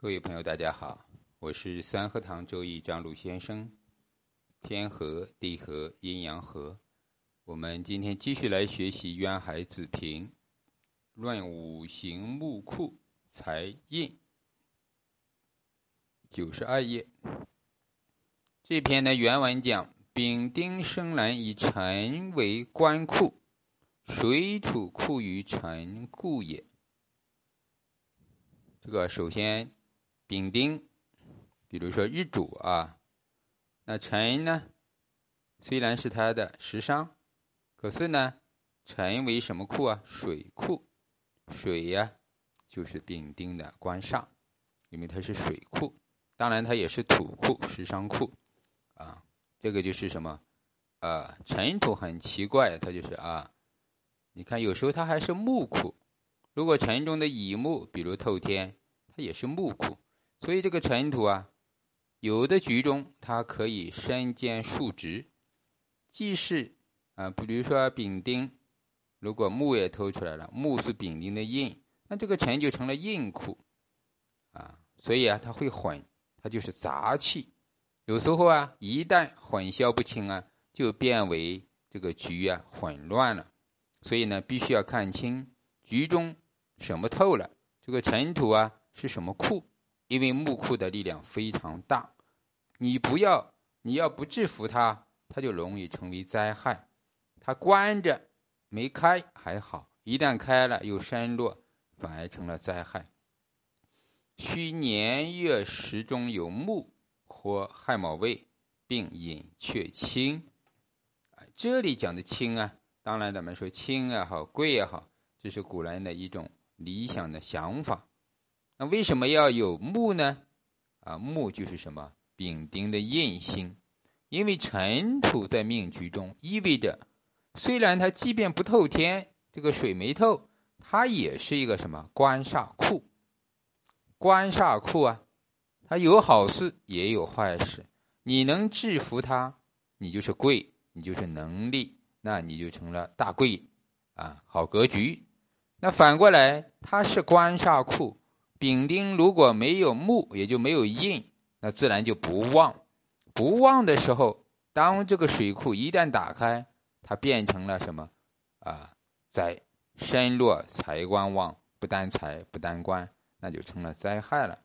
各位朋友，大家好，我是三合堂周易张鲁先生。天和地和阴阳和，我们今天继续来学习渊海子平论五行木库财印九十二页。这篇的原文讲：丙丁生男以辰为官库，水土库于辰故也。这个首先。丙丁，比如说日主啊，那辰呢，虽然是他的食伤，可是呢，辰为什么库啊？水库，水呀，就是丙丁的官煞，因为它是水库，当然它也是土库、食伤库啊。这个就是什么？啊，尘土很奇怪，它就是啊，你看有时候它还是木库，如果辰中的乙木，比如透天，它也是木库。所以这个尘土啊，有的局中它可以身兼数职，既是啊，比如说丙丁，如果木也透出来了，木是丙丁的印，那这个尘就成了印库，啊，所以啊，它会混，它就是杂气，有时候啊，一旦混淆不清啊，就变为这个局啊混乱了，所以呢，必须要看清局中什么透了，这个尘土啊是什么库。因为木库的力量非常大，你不要，你要不制服它，它就容易成为灾害。它关着没开还好，一旦开了又深落，反而成了灾害。需年月时中有木或亥卯未，并引却清。这里讲的清啊，当然咱们说清也好，贵也好，这是古人的一种理想的想法。那为什么要有木呢？啊，木就是什么？丙丁的印星，因为尘土在命局中意味着，虽然它即便不透天，这个水没透，它也是一个什么官煞库？官煞库啊，它有好事也有坏事。你能制服它，你就是贵，你就是能力，那你就成了大贵啊，好格局。那反过来，它是官煞库。丙丁如果没有木，也就没有印，那自然就不旺。不旺的时候，当这个水库一旦打开，它变成了什么？啊，灾，身弱财官旺，不单财不单官，那就成了灾害了。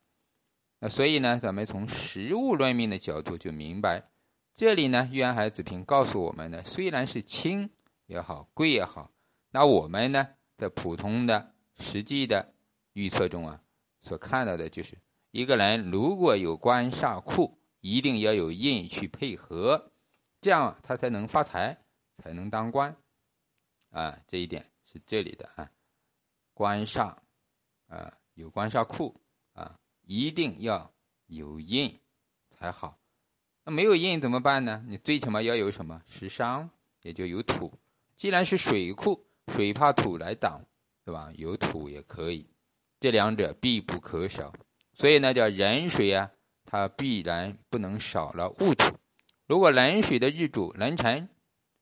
那所以呢，咱们从实物论命的角度就明白，这里呢，渊海子平告诉我们呢，虽然是轻也好，贵也好，那我们呢，在普通的实际的预测中啊。所看到的就是一个人如果有官煞库，一定要有印去配合，这样他才能发财，才能当官。啊，这一点是这里的啊，官煞啊，有官煞库啊，一定要有印才好。那没有印怎么办呢？你最起码要有什么食伤，也就有土。既然是水库，水怕土来挡，对吧？有土也可以。这两者必不可少，所以呢，叫壬水啊，它必然不能少了戊土。如果壬水的日主壬辰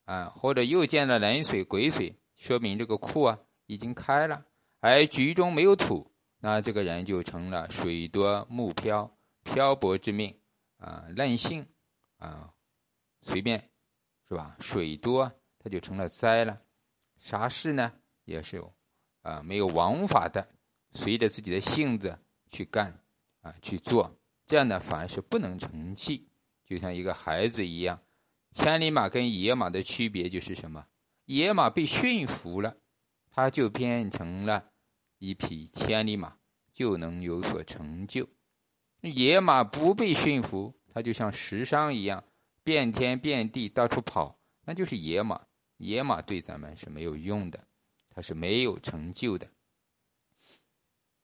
啊，或者又见了壬水癸水，说明这个库啊已经开了，而局中没有土，那这个人就成了水多木漂，漂泊之命啊，任性啊，随便是吧？水多，他就成了灾了。啥事呢，也是有啊，没有王法的。随着自己的性子去干，啊，去做，这样呢反而是不能成器。就像一个孩子一样，千里马跟野马的区别就是什么？野马被驯服了，它就变成了一匹千里马，就能有所成就。野马不被驯服，它就像石商一样，遍天遍地到处跑，那就是野马。野马对咱们是没有用的，它是没有成就的。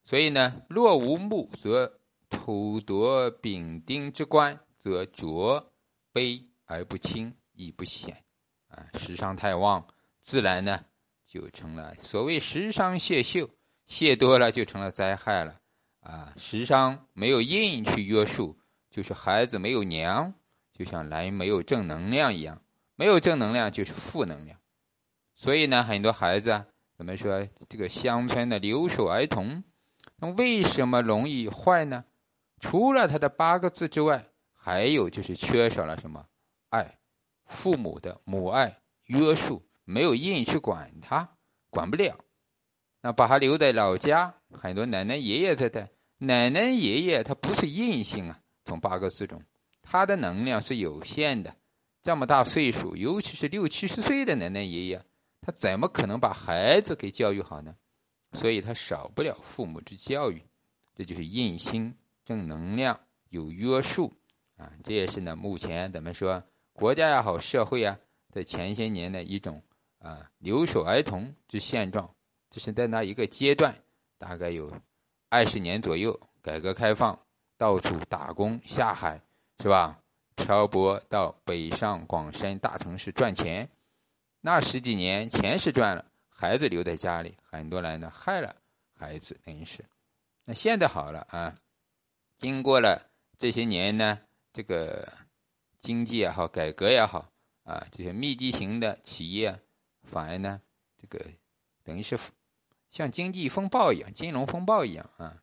所以呢，若无木，则土夺丙丁之官，则浊卑而不清，亦不显。啊，食伤太旺，自然呢就成了所谓食伤泄秀，泄多了就成了灾害了。啊，食伤没有印去约束，就是孩子没有娘，就像人没有正能量一样，没有正能量就是负能量。所以呢，很多孩子，怎么说这个乡村的留守儿童？那为什么容易坏呢？除了他的八个字之外，还有就是缺少了什么爱，父母的母爱约束，没有硬去管他，管不了。那把他留在老家，很多奶奶爷爷在带，奶奶爷爷他不是硬性啊，从八个字中，他的能量是有限的。这么大岁数，尤其是六七十岁的奶奶爷爷，他怎么可能把孩子给教育好呢？所以他少不了父母之教育，这就是印心正能量有约束啊。这也是呢，目前咱们说国家也好，社会啊，在前些年的一种啊留守儿童之现状。这是在那一个阶段，大概有二十年左右，改革开放，到处打工下海，是吧？漂泊到北上广深大城市赚钱，那十几年钱是赚了，孩子留在家里，很多人呢害了孩子，等于是。那现在好了啊，经过了这些年呢，这个经济也好，改革也好啊，这些密集型的企业反而呢，这个等于是像经济风暴一样，金融风暴一样啊，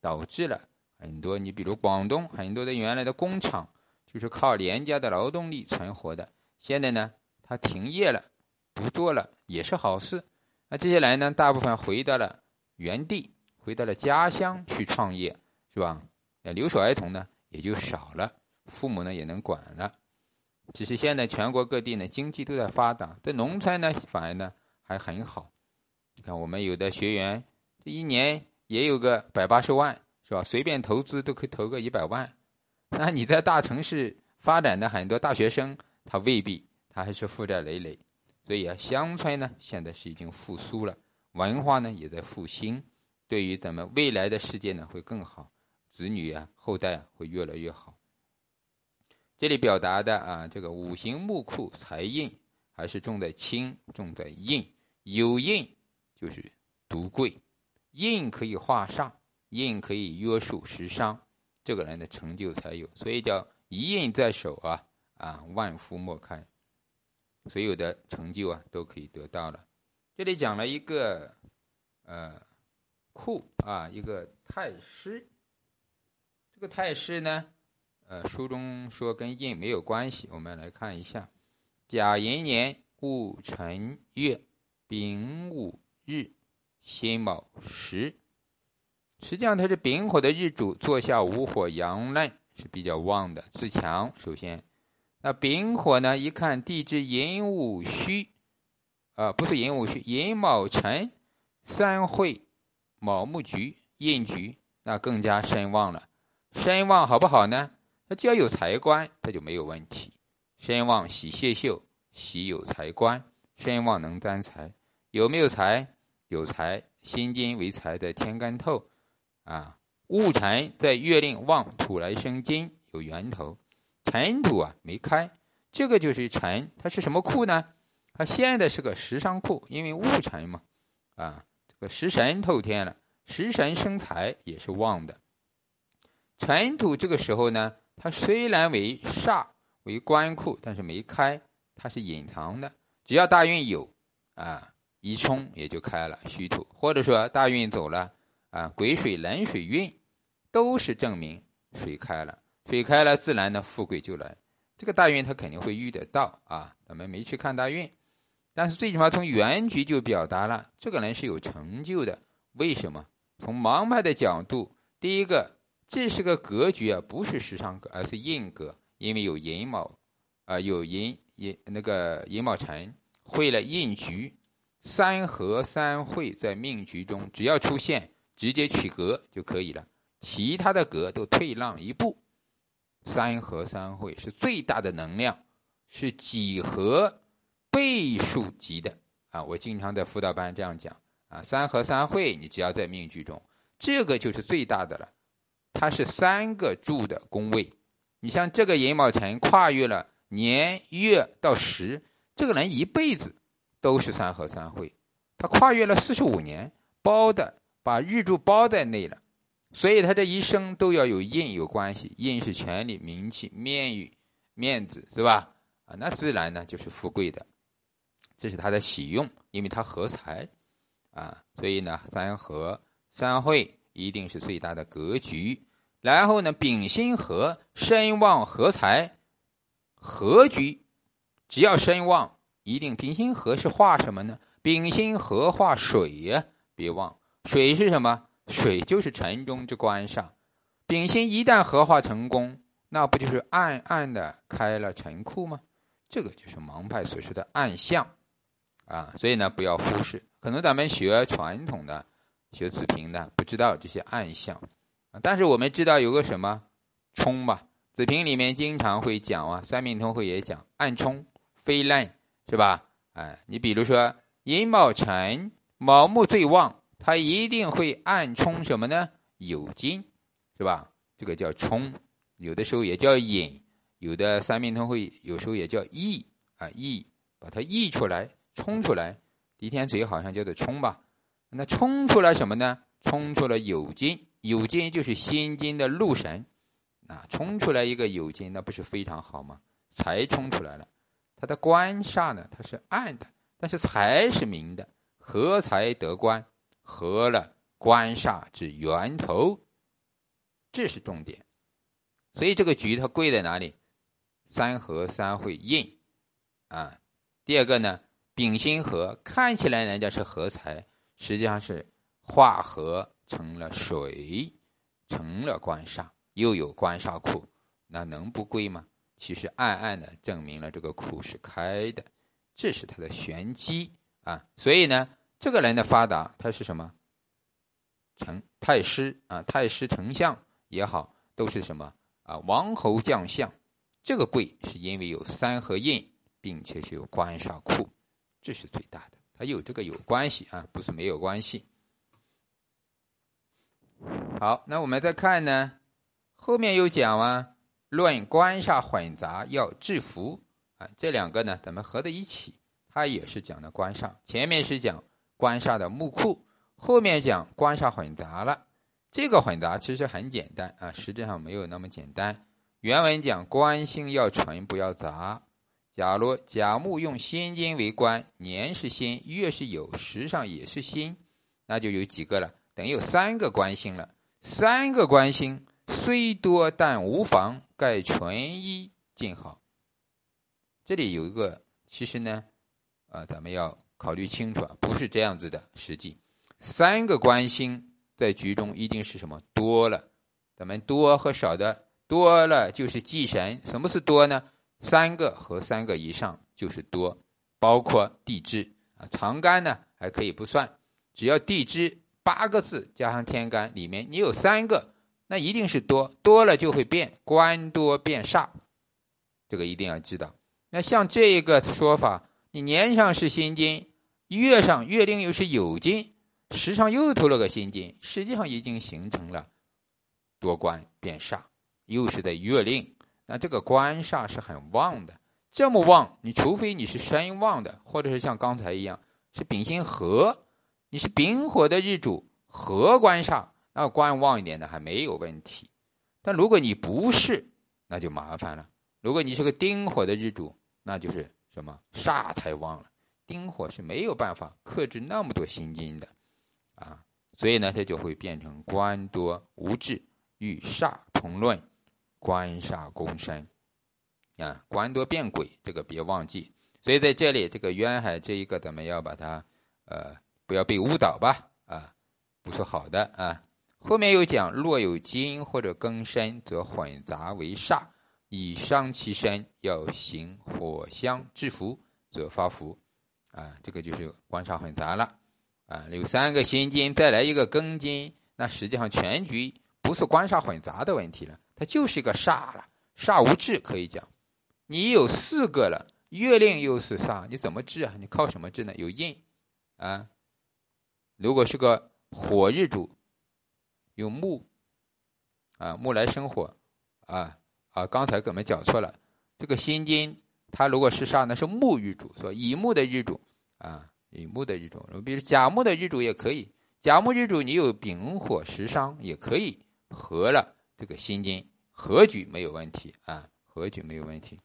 导致了很多你比如广东很多的原来的工厂。就是靠廉价的劳动力存活的，现在呢，他停业了，不做了，也是好事。那接下来呢，大部分回到了原地，回到了家乡去创业，是吧？那留守儿童呢，也就少了，父母呢也能管了。只是现在全国各地呢，经济都在发达，在农村呢，反而呢还很好。你看，我们有的学员，这一年也有个百八十万，是吧？随便投资都可以投个一百万。那你在大城市发展的很多大学生，他未必，他还是负债累累。所以啊，乡村呢现在是已经复苏了，文化呢也在复兴，对于咱们未来的世界呢会更好，子女啊后代会越来越好。这里表达的啊，这个五行木库财印还是重在轻，重在印，有印就是独贵，印可以化煞，印可以约束食伤。这个人的成就才有，所以叫一印在手啊啊，万夫莫开，所有的成就啊都可以得到了。这里讲了一个呃库啊，一个太师。这个太师呢，呃，书中说跟印没有关系。我们来看一下：甲寅年戊辰月丙午日辛卯时。实际上，它是丙火的日主，坐下午火阳刃是比较旺的，自强。首先，那丙火呢，一看地支寅午戌，啊，不是寅午戌，寅卯辰三会卯木局印局，那更加身旺了。身旺好不好呢？它只要有财官，它就没有问题。身旺喜谢秀，喜有财官，身旺能担财。有没有财？有财，辛金为财的天干透。啊，戊辰在月令旺土来生金，有源头。辰土啊没开，这个就是辰，它是什么库呢？它现在是个食伤库，因为戊辰嘛，啊，这个食神透天了，食神生财也是旺的。辰土这个时候呢，它虽然为煞为官库，但是没开，它是隐藏的。只要大运有啊，一冲也就开了虚土，或者说大运走了。啊，癸水冷水运，都是证明水开了，水开了，自然的富贵就来。这个大运他肯定会遇得到啊。咱们没去看大运，但是最起码从原局就表达了这个人是有成就的。为什么？从盲派的角度，第一个，这是个格局啊，不是时尚格，而是印格，因为有寅卯，啊，有寅寅那个寅卯辰会了印局，三合三会在命局中只要出现。直接取格就可以了，其他的格都退让一步。三合三会是最大的能量，是几何倍数级的啊！我经常在辅导班这样讲啊，三合三会你只要在命局中，这个就是最大的了。它是三个柱的宫位，你像这个寅卯辰跨越了年月到时，这个人一辈子都是三合三会，他跨越了四十五年，包的。把日柱包在内了，所以他这一生都要有印有关系，印是权力、名气、面誉、面子，是吧？啊，那自然呢就是富贵的，这是他的喜用，因为他合财，啊，所以呢三合三会一定是最大的格局。然后呢，丙辛合，身旺合财，合局，只要身旺，一定丙辛合是化什么呢？丙辛合化水呀，别忘，水是什么？水就是城中之官煞。丙辛一旦合化成功，那不就是暗暗的开了城库吗？这个就是盲派所说的暗象啊，所以呢，不要忽视。可能咱们学传统的、学子平的不知道这些暗象啊，但是我们知道有个什么冲吧？子平里面经常会讲啊，三命通会也讲暗冲飞烂，是吧？哎，你比如说寅卯辰，卯木最旺，它一定会暗冲什么呢？酉金，是吧？这个叫冲，有的时候也叫引。有的三命通会有时候也叫溢啊溢，把它溢出来，冲出来。狄天嘴好像叫做冲吧，那冲出来什么呢？冲出了酉金，酉金就是心金的禄神啊，冲出来一个酉金，那不是非常好吗？财冲出来了，它的官煞呢，它是暗的，但是财是明的，合财得官，合了官煞之源头，这是重点。所以这个局它贵在哪里？三合三会印，啊，第二个呢，丙辛合看起来人家是合财，实际上是化合成了水，成了官煞，又有官煞库，那能不贵吗？其实暗暗的证明了这个库是开的，这是它的玄机啊。所以呢，这个人的发达，他是什么？丞太师啊，太师丞相也好，都是什么啊？王侯将相。这个贵是因为有三合印，并且是有官煞库，这是最大的。它有这个有关系啊，不是没有关系。好，那我们再看呢，后面又讲啊，论官煞混杂要制服啊，这两个呢，咱们合在一起，它也是讲的官煞。前面是讲官煞的木库，后面讲官煞混杂了。这个混杂其实很简单啊，实际上没有那么简单。原文讲官星要纯不要杂。假如甲木用辛金为官，年是辛，月是酉，时上也是辛，那就有几个了？等于有三个官星了。三个官星虽多，但无妨，盖纯一尽好。这里有一个，其实呢，啊，咱们要考虑清楚啊，不是这样子的。实际三个官星在局中一定是什么多了？咱们多和少的。多了就是忌神，什么是多呢？三个和三个以上就是多，包括地支啊，长干呢还可以不算，只要地支八个字加上天干里面你有三个，那一定是多，多了就会变官多变煞，这个一定要知道。那像这一个说法，你年上是辛金，月上月令又是酉金，时上又投了个辛金，实际上已经形成了多官变煞。又是在月令，那这个官煞是很旺的，这么旺，你除非你是身旺的，或者是像刚才一样是丙辛合，你是丙火的日主合官煞，那官旺一点的还没有问题。但如果你不是，那就麻烦了。如果你是个丁火的日主，那就是什么煞太旺了，丁火是没有办法克制那么多辛金的啊，所以呢，它就会变成官多无制，与煞同论。官煞共生，啊，官多变鬼，这个别忘记。所以在这里，这个渊海这一个，咱们要把它，呃，不要被误导吧，啊，不是好的啊。后面又讲，若有金或者庚申，则混杂为煞，以伤其身，要行火相制服，则发福，啊，这个就是官煞混杂了，啊，有三个辛金，再来一个庚金，那实际上全局不是官煞混杂的问题了。它就是一个煞了，煞无治可以讲。你有四个了，月令又是煞，你怎么治啊？你靠什么治呢？有印啊。如果是个火日主，有木啊，木来生火啊啊。刚才给我们讲错了，这个辛金它如果是煞，那是木日主，说？乙木的日主啊，乙木的日主。比如甲木的日主也可以，甲木日主你有丙火食伤也可以合了这个辛金。合局没有问题啊，合局没有问题。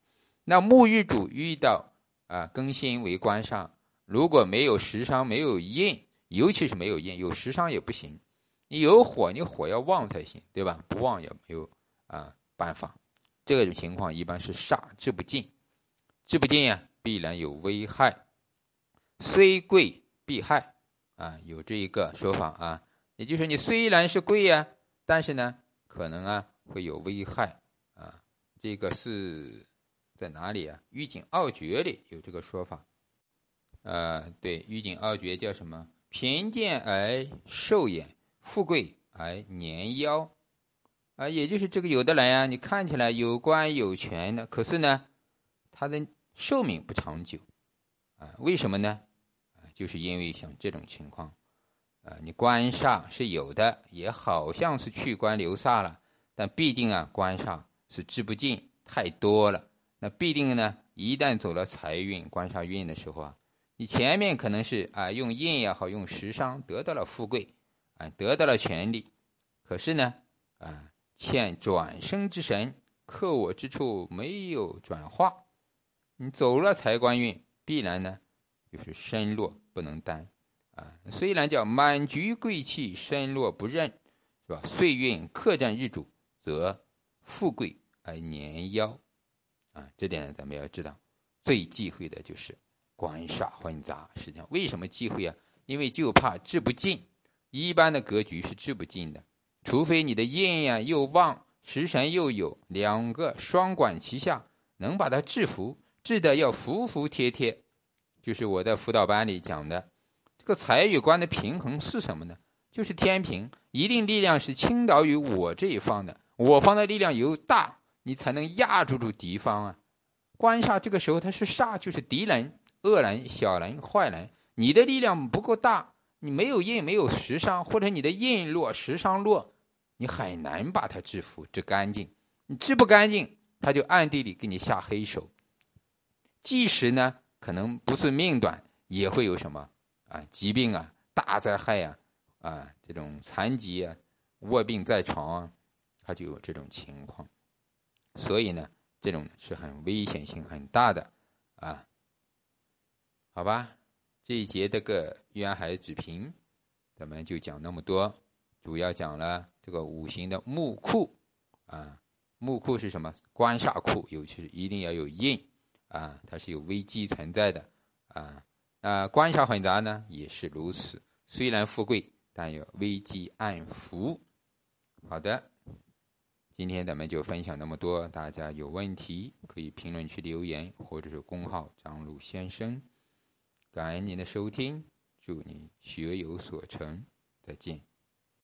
那木日主遇到啊庚辛为官煞，如果没有食伤，没有印，尤其是没有印，有食伤也不行。你有火，你火要旺才行，对吧？不旺也没有啊办法。这种情况一般是煞治不尽，治不尽呀，必然有危害。虽贵必害啊，有这一个说法啊，也就是你虽然是贵呀，但是呢，可能啊会有危害啊。这个是在哪里啊？《玉景二绝》里有这个说法。呃，对，《玉景二绝》叫什么？贫贱而寿延，富贵而年夭。啊，也就是这个有的人呀，你看起来有官有权的，可是呢，他的寿命不长久，啊，为什么呢？啊，就是因为像这种情况，啊，你官煞是有的，也好像是去官留煞了，但必定啊，官煞是治不尽，太多了，那必定呢，一旦走了财运、官煞运的时候啊，你前面可能是啊，用印也好，用食伤得到了富贵，啊，得到了权利，可是呢，啊。欠转生之神克我之处没有转化，你走了财官运，必然呢就是身弱不能担啊。虽然叫满局贵气，身弱不任，是吧？岁运克战日主，则富贵而年夭啊。这点咱们要知道，最忌讳的就是官煞混杂。实际上，为什么忌讳啊？因为就怕治不尽，一般的格局是治不尽的。除非你的印呀又旺，食神又有两个双管齐下，能把它制服，治得要服服帖帖。就是我在辅导班里讲的，这个财与官的平衡是什么呢？就是天平，一定力量是倾倒于我这一方的，我方的力量有大，你才能压住住敌方啊。官煞这个时候它是煞，就是敌人、恶人、小人、坏人，你的力量不够大，你没有印，没有食伤，或者你的印弱，食伤弱。你很难把它制服、治干净。你治不干净，他就暗地里给你下黑手。即使呢，可能不是命短，也会有什么啊疾病啊、大灾害啊、啊这种残疾啊、卧病在床啊，他就有这种情况。所以呢，这种是很危险性很大的啊。好吧，这一节这个渊海子平，咱们就讲那么多。主要讲了这个五行的木库，啊，木库是什么？官煞库，尤其是一定要有印，啊，它是有危机存在的，啊，啊，官煞混杂呢也是如此。虽然富贵，但有危机暗伏。好的，今天咱们就分享那么多，大家有问题可以评论区留言，或者是公号张鲁先生。感恩您的收听，祝你学有所成，再见。